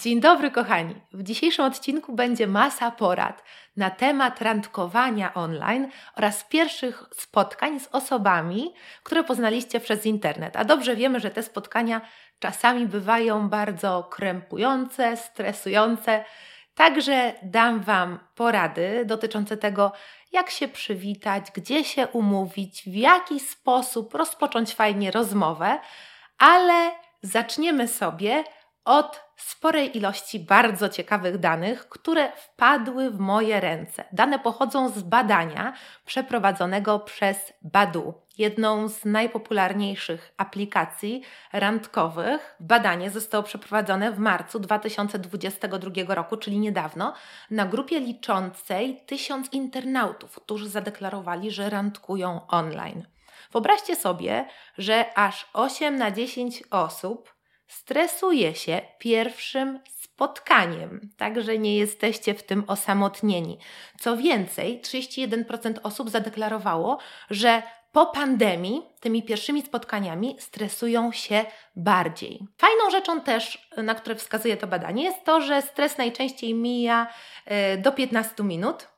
Dzień dobry, kochani. W dzisiejszym odcinku będzie masa porad na temat randkowania online oraz pierwszych spotkań z osobami, które poznaliście przez internet. A dobrze wiemy, że te spotkania czasami bywają bardzo krępujące, stresujące. Także dam Wam porady dotyczące tego, jak się przywitać, gdzie się umówić, w jaki sposób rozpocząć fajnie rozmowę, ale zaczniemy sobie od sporej ilości bardzo ciekawych danych, które wpadły w moje ręce. Dane pochodzą z badania przeprowadzonego przez Badu, jedną z najpopularniejszych aplikacji randkowych. Badanie zostało przeprowadzone w marcu 2022 roku, czyli niedawno, na grupie liczącej tysiąc internautów, którzy zadeklarowali, że randkują online. Wyobraźcie sobie, że aż 8 na 10 osób stresuje się pierwszym spotkaniem, także nie jesteście w tym osamotnieni. Co więcej, 31% osób zadeklarowało, że po pandemii tymi pierwszymi spotkaniami stresują się bardziej. Fajną rzeczą też, na które wskazuje to badanie, jest to, że stres najczęściej mija e, do 15 minut.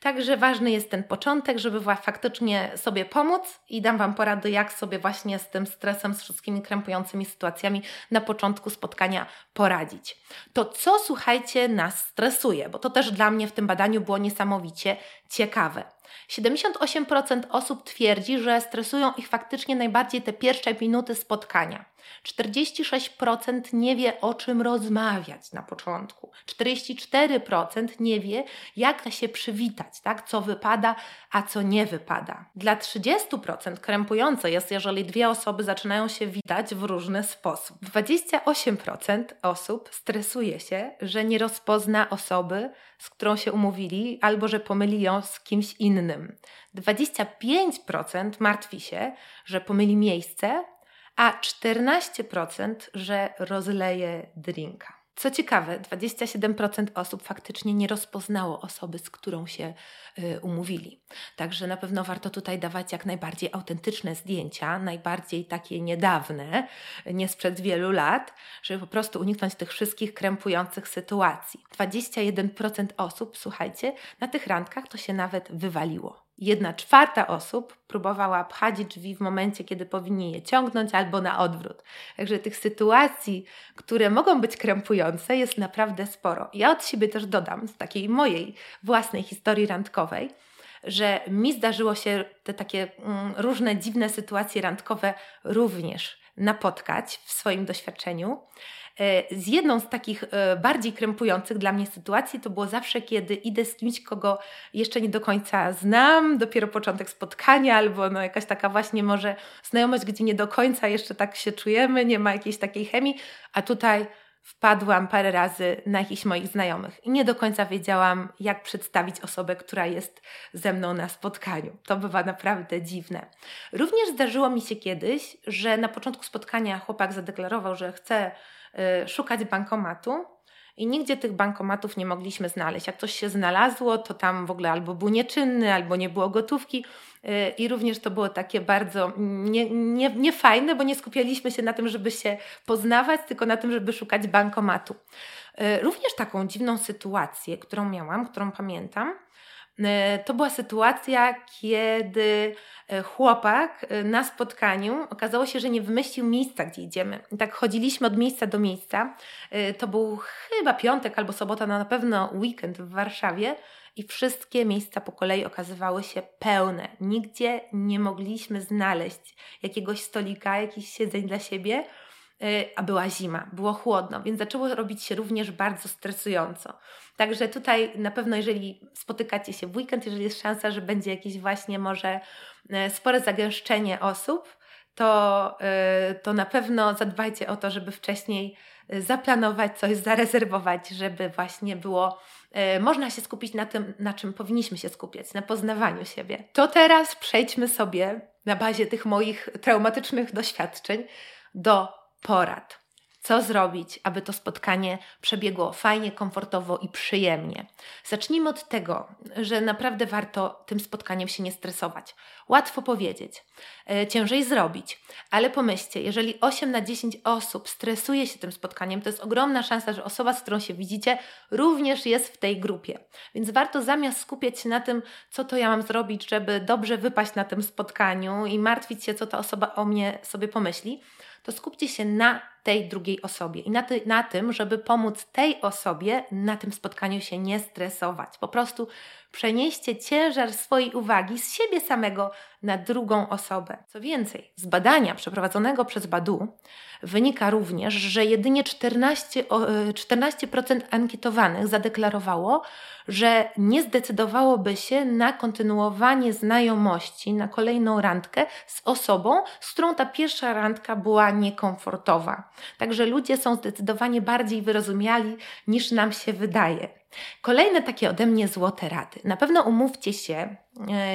Także ważny jest ten początek, żeby faktycznie sobie pomóc i dam Wam porady, jak sobie właśnie z tym stresem, z wszystkimi krępującymi sytuacjami na początku spotkania poradzić. To co, słuchajcie, nas stresuje, bo to też dla mnie w tym badaniu było niesamowicie ciekawe. 78% osób twierdzi, że stresują ich faktycznie najbardziej te pierwsze minuty spotkania. 46% nie wie o czym rozmawiać na początku. 44% nie wie, jak się przywitać, tak? co wypada, a co nie wypada. Dla 30% krępujące jest, jeżeli dwie osoby zaczynają się witać w różny sposób. 28% osób stresuje się, że nie rozpozna osoby, z którą się umówili, albo że pomyli ją z kimś innym. 25% martwi się, że pomyli miejsce, a 14%, że rozleje drinka. Co ciekawe, 27% osób faktycznie nie rozpoznało osoby, z którą się y, umówili. Także na pewno warto tutaj dawać jak najbardziej autentyczne zdjęcia, najbardziej takie niedawne, nie sprzed wielu lat, żeby po prostu uniknąć tych wszystkich krępujących sytuacji. 21% osób, słuchajcie, na tych randkach to się nawet wywaliło jedna czwarta osób próbowała pchać drzwi w momencie, kiedy powinni je ciągnąć, albo na odwrót. Także tych sytuacji, które mogą być krępujące, jest naprawdę sporo. Ja od siebie też dodam z takiej mojej własnej historii randkowej, że mi zdarzyło się te takie mm, różne dziwne sytuacje randkowe również napotkać w swoim doświadczeniu. E, z jedną z takich e, bardziej krępujących dla mnie sytuacji to było zawsze, kiedy idę z kimś, kogo jeszcze nie do końca znam, dopiero początek spotkania, albo no jakaś taka właśnie może znajomość, gdzie nie do końca jeszcze tak się czujemy, nie ma jakiejś takiej chemii, a tutaj wpadłam parę razy na jakichś moich znajomych i nie do końca wiedziałam, jak przedstawić osobę, która jest ze mną na spotkaniu. To bywa naprawdę dziwne. Również zdarzyło mi się kiedyś, że na początku spotkania chłopak zadeklarował, że chce szukać bankomatu i nigdzie tych bankomatów nie mogliśmy znaleźć. Jak coś się znalazło, to tam w ogóle albo był nieczynny, albo nie było gotówki. Y, I również to było takie bardzo niefajne, nie, nie fajne, bo nie skupialiśmy się na tym, żeby się poznawać, tylko na tym, żeby szukać bankomatu. Y, również taką dziwną sytuację, którą miałam, którą pamiętam, to była sytuacja, kiedy e, chłopak e, na spotkaniu okazało się, że nie wymyślił miejsca, gdzie idziemy. I tak chodziliśmy od miejsca do miejsca. To był chyba piątek albo sobota, no na pewno weekend w Warszawie. I wszystkie miejsca po kolei okazywały się pełne. Nigdzie nie mogliśmy znaleźć jakiegoś stolika, jakichś siedzeń dla siebie. Y, a była zima, było chłodno, więc zaczęło robić się również bardzo stresująco. Także tutaj na pewno, jeżeli spotykacie się w weekend, jeżeli jest szansa, że będzie jakieś właśnie może y, spore zagęszczenie osób, to, y, to na pewno zadbajcie o to, żeby wcześniej zaplanować coś, zarezerwować, żeby właśnie było można się skupić na tym, na czym powinniśmy się skupiać, na poznawaniu siebie. To teraz przejdźmy sobie na bazie tych moich traumatycznych doświadczeń do porad. co zrobić, aby to spotkanie przebiegło fajnie, komfortowo i przyjemnie. Zacznijmy od tego, że naprawdę warto tym spotkaniem się nie stresować. Łatwo powiedzieć, e, ciężej zrobić, ale pomyślcie, jeżeli 8 na 10 osób stresuje się tym spotkaniem, to jest ogromna szansa, że osoba, z którą się widzicie, również jest w tej grupie. Więc warto zamiast skupiać się na tym, co to ja mam zrobić, żeby dobrze wypaść na tym spotkaniu i martwić się, co ta osoba o mnie sobie pomyśli, to skupcie się na tej drugiej osobie i na, ty, na tym, żeby pomóc tej osobie na tym spotkaniu się nie stresować. Po prostu przenieście ciężar swojej uwagi z siebie samego na drugą osobę. Co więcej, z badania przeprowadzonego przez Badu wynika również, że jedynie 14%, 14% ankietowanych zadeklarowało, że nie zdecydowałoby się na kontynuowanie znajomości, na kolejną randkę z osobą, z którą ta pierwsza randka była niekomfortowa. Także ludzie są zdecydowanie bardziej wyrozumiali niż nam się wydaje. Kolejne takie ode mnie złote rady. Na pewno umówcie się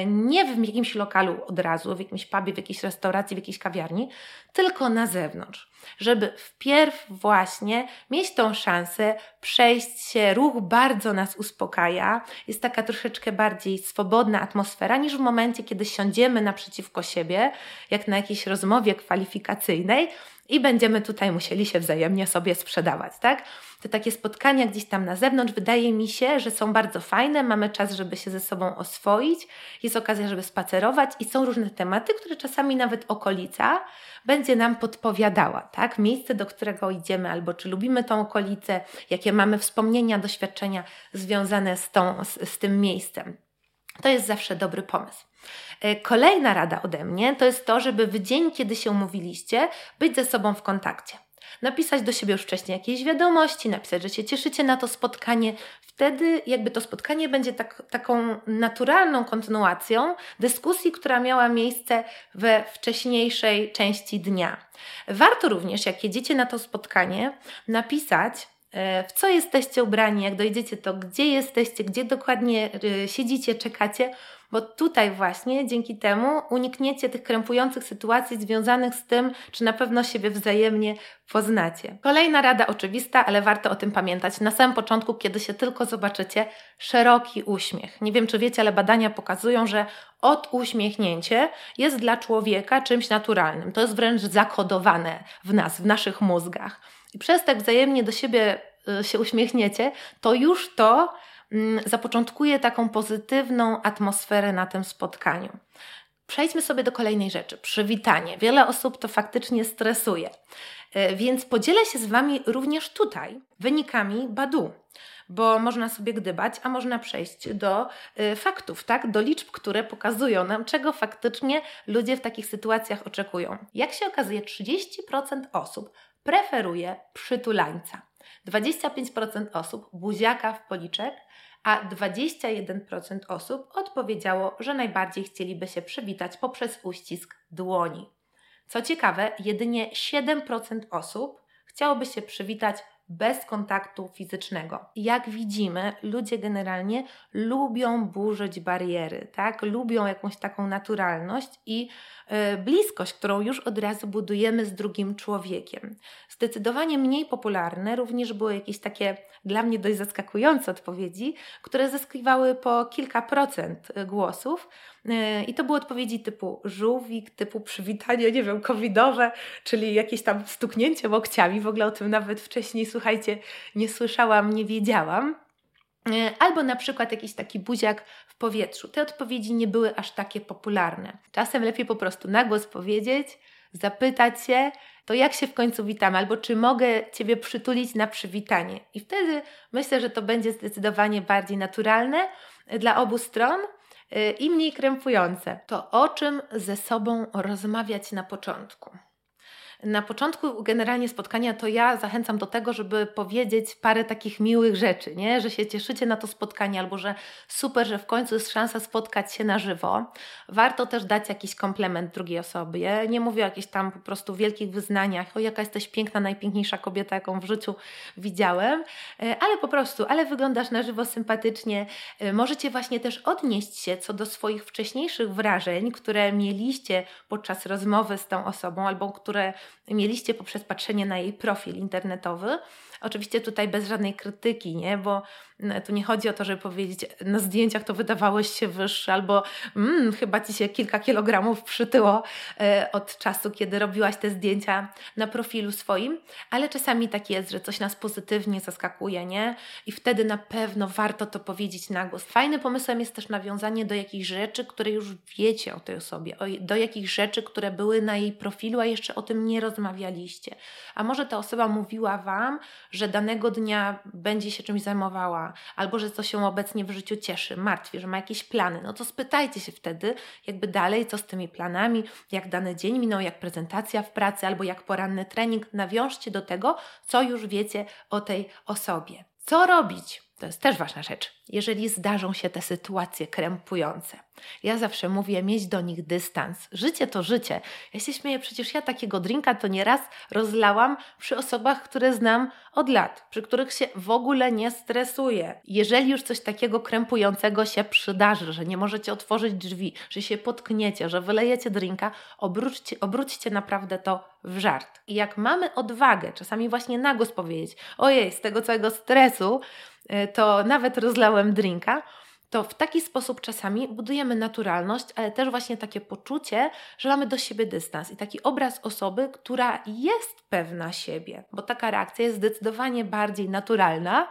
nie w jakimś lokalu od razu, w jakimś pubie, w jakiejś restauracji, w jakiejś kawiarni, tylko na zewnątrz, żeby wpierw właśnie mieć tą szansę przejść się. Ruch bardzo nas uspokaja, jest taka troszeczkę bardziej swobodna atmosfera niż w momencie, kiedy siądziemy naprzeciwko siebie, jak na jakiejś rozmowie kwalifikacyjnej i będziemy tutaj musieli się wzajemnie sobie sprzedawać, tak? Te takie spotkania gdzieś tam na zewnątrz wydaje mi się, że są bardzo fajne, mamy czas, żeby się ze sobą oswoić, jest okazja, żeby spacerować i są różne tematy, które czasami nawet okolica będzie nam podpowiadała, tak? Miejsce, do którego idziemy, albo czy lubimy tą okolicę, jakie mamy wspomnienia, doświadczenia związane z, tą, z, z tym miejscem. To jest zawsze dobry pomysł. E, kolejna rada ode mnie to jest to, żeby w dzień, kiedy się umówiliście, być ze sobą w kontakcie. Napisać do siebie już wcześniej jakieś wiadomości, napisać, że się cieszycie na to spotkanie. Wtedy jakby to spotkanie będzie tak, taką naturalną kontynuacją dyskusji, która miała miejsce we wcześniejszej części dnia. Warto również, jak jedziecie na to spotkanie, napisać, e, w co jesteście ubrani, jak dojdziecie, to gdzie jesteście, gdzie dokładnie e, siedzicie, czekacie, bo tutaj właśnie dzięki temu unikniecie tych krępujących sytuacji związanych z tym, czy na pewno siebie wzajemnie poznacie. Kolejna rada oczywista, ale warto o tym pamiętać. Na samym początku, kiedy się tylko zobaczycie, szeroki uśmiech. Nie wiem, czy wiecie, ale badania pokazują, że od uśmiechnięcie jest dla człowieka czymś naturalnym. To jest wręcz zakodowane w nas, w naszych mózgach. I przez tak wzajemnie do siebie y, się uśmiechniecie, to już to zapoczątkuje taką pozytywną atmosferę na tym spotkaniu. Przejdźmy sobie do kolejnej rzeczy. Przywitanie. Wiele osób to faktycznie stresuje. E, więc podzielę się z Wami również tutaj wynikami Badu, bo można sobie gdybać, a można przejść do e, faktów, tak? do liczb, które pokazują nam, czego faktycznie ludzie w takich sytuacjach oczekują. Jak się okazuje, 30% osób preferuje przytulańca. 25% osób buziaka w policzek, a 21% osób odpowiedziało, że najbardziej chcieliby się przywitać poprzez uścisk dłoni. Co ciekawe, jedynie 7% osób chciałoby się przywitać bez kontaktu fizycznego. Jak widzimy, ludzie generalnie lubią burzyć bariery, tak? Lubią jakąś taką naturalność i y, bliskość, którą już od razu budujemy z drugim człowiekiem. Zdecydowanie mniej popularne również były jakieś takie dla mnie dość zaskakujące odpowiedzi, które zyskiwały po kilka procent głosów. I to były odpowiedzi typu żółwik, typu przywitanie, nie wiem, covidowe, czyli jakieś tam stuknięcie łokciami. W ogóle o tym nawet wcześniej, słuchajcie, nie słyszałam, nie wiedziałam. Y, albo na przykład jakiś taki buziak w powietrzu. Te odpowiedzi nie były aż takie popularne. Czasem lepiej po prostu na głos powiedzieć, zapytać się, to jak się w końcu witamy, albo czy mogę Ciebie przytulić na przywitanie. I wtedy myślę, że to będzie zdecydowanie bardziej naturalne dla obu stron i mniej krępujące. To o czym ze sobą rozmawiać na początku? Na początku generalnie spotkania to ja zachęcam do tego, żeby powiedzieć parę takich miłych rzeczy, nie? że się cieszycie na to spotkanie albo że super, że w końcu jest szansa spotkać się na żywo. Warto też dać jakiś komplement drugiej osobie. Nie mówię o jakichś tam po prostu wielkich wyznaniach, o jaka jesteś piękna, najpiękniejsza kobieta, jaką w życiu widziałem, e, ale po prostu, ale wyglądasz na żywo sympatycznie. E, możecie właśnie też odnieść się co do swoich wcześniejszych wrażeń, które mieliście podczas rozmowy z tą osobą albo które mieliście poprzez patrzenie na jej profil internetowy. Oczywiście tutaj bez żadnej krytyki, nie? bo mm, tu nie chodzi o to, żeby powiedzieć, na zdjęciach to wydawałeś się wyższy, albo mm, chyba ci się kilka kilogramów przytyło e, od czasu, kiedy robiłaś te zdjęcia na profilu swoim, ale czasami tak jest, że coś nas pozytywnie zaskakuje, nie? I wtedy na pewno warto to powiedzieć na głos. Fajnym pomysłem jest też nawiązanie do jakichś rzeczy, które już wiecie o tej osobie, do jakichś rzeczy, które były na jej profilu, a jeszcze o tym nie rozmawialiście. A może ta osoba mówiła Wam, że danego dnia będzie się czymś zajmowała, albo że coś się obecnie w życiu cieszy, martwi, że ma jakieś plany, no to spytajcie się wtedy, jakby dalej, co z tymi planami, jak dany dzień minął, jak prezentacja w pracy, albo jak poranny trening. Nawiążcie do tego, co już wiecie o tej osobie. Co robić? To jest też ważna rzecz, jeżeli zdarzą się te sytuacje krępujące. Ja zawsze mówię, mieć do nich dystans. Życie to życie. Ja się śmieję, przecież ja takiego drinka to nieraz rozlałam przy osobach, które znam od lat, przy których się w ogóle nie stresuję. Jeżeli już coś takiego krępującego się przydarzy, że nie możecie otworzyć drzwi, że się potkniecie, że wylejecie drinka, obróćcie, obróćcie naprawdę to w żart. I jak mamy odwagę, czasami właśnie na głos powiedzieć, ojej, z tego całego stresu, y, to nawet rozlałem drinka, to w taki sposób czasami budujemy naturalność, ale też właśnie takie poczucie, że mamy do siebie dystans i taki obraz osoby, która jest pewna siebie, bo taka reakcja jest zdecydowanie bardziej naturalna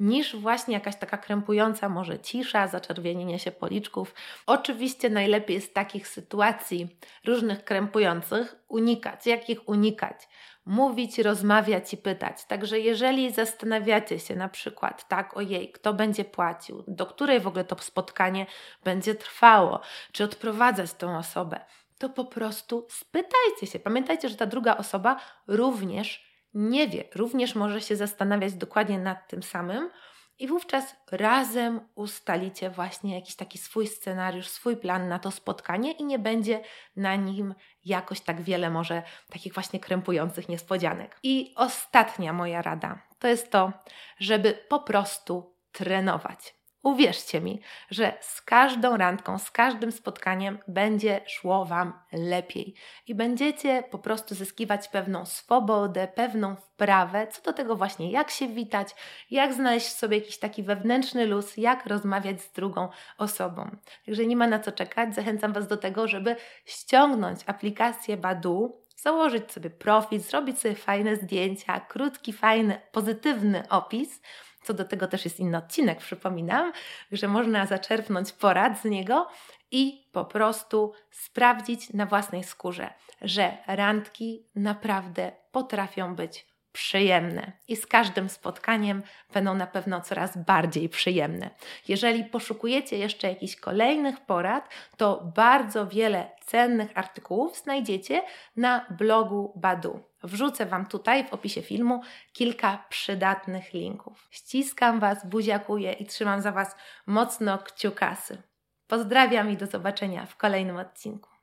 niż właśnie jakaś taka krępująca może cisza, zaczerwienienie się policzków. Oczywiście najlepiej jest takich sytuacji różnych krępujących unikać. Jak ich unikać? Mówić, rozmawiać i pytać. Także jeżeli zastanawiacie się na przykład, tak, ojej, kto będzie płacił, do której w ogóle to spotkanie będzie trwało, czy odprowadzać tą osobę, to po prostu spytajcie się. Pamiętajcie, że ta druga osoba również nie wie, również może się zastanawiać dokładnie nad tym samym. I wówczas razem ustalicie właśnie jakiś taki swój scenariusz, swój plan na to spotkanie i nie będzie na nim jakoś tak wiele może takich właśnie krępujących niespodzianek. I ostatnia moja rada to jest to, żeby po prostu trenować. Uwierzcie mi, że z każdą randką, z każdym spotkaniem będzie szło Wam lepiej i będziecie po prostu zyskiwać pewną swobodę, pewną wprawę co do tego właśnie, jak się witać, jak znaleźć w sobie jakiś taki wewnętrzny luz, jak rozmawiać z drugą osobą. Także nie ma na co czekać. Zachęcam Was do tego, żeby ściągnąć aplikację Badu, założyć sobie profil, zrobić sobie fajne zdjęcia, krótki, fajny, pozytywny opis co do tego też jest inny odcinek, przypominam, że można zaczerpnąć porad z niego i po prostu sprawdzić na własnej skórze, że randki naprawdę potrafią być przyjemne i z każdym spotkaniem będą na pewno coraz bardziej przyjemne. Jeżeli poszukujecie jeszcze jakichś kolejnych porad, to bardzo wiele cennych artykułów znajdziecie na blogu Badu. Wrzucę Wam tutaj w opisie filmu kilka przydatnych linków. Ściskam Was, buziakuję i trzymam za Was mocno kciukasy. Pozdrawiam i do zobaczenia w kolejnym odcinku.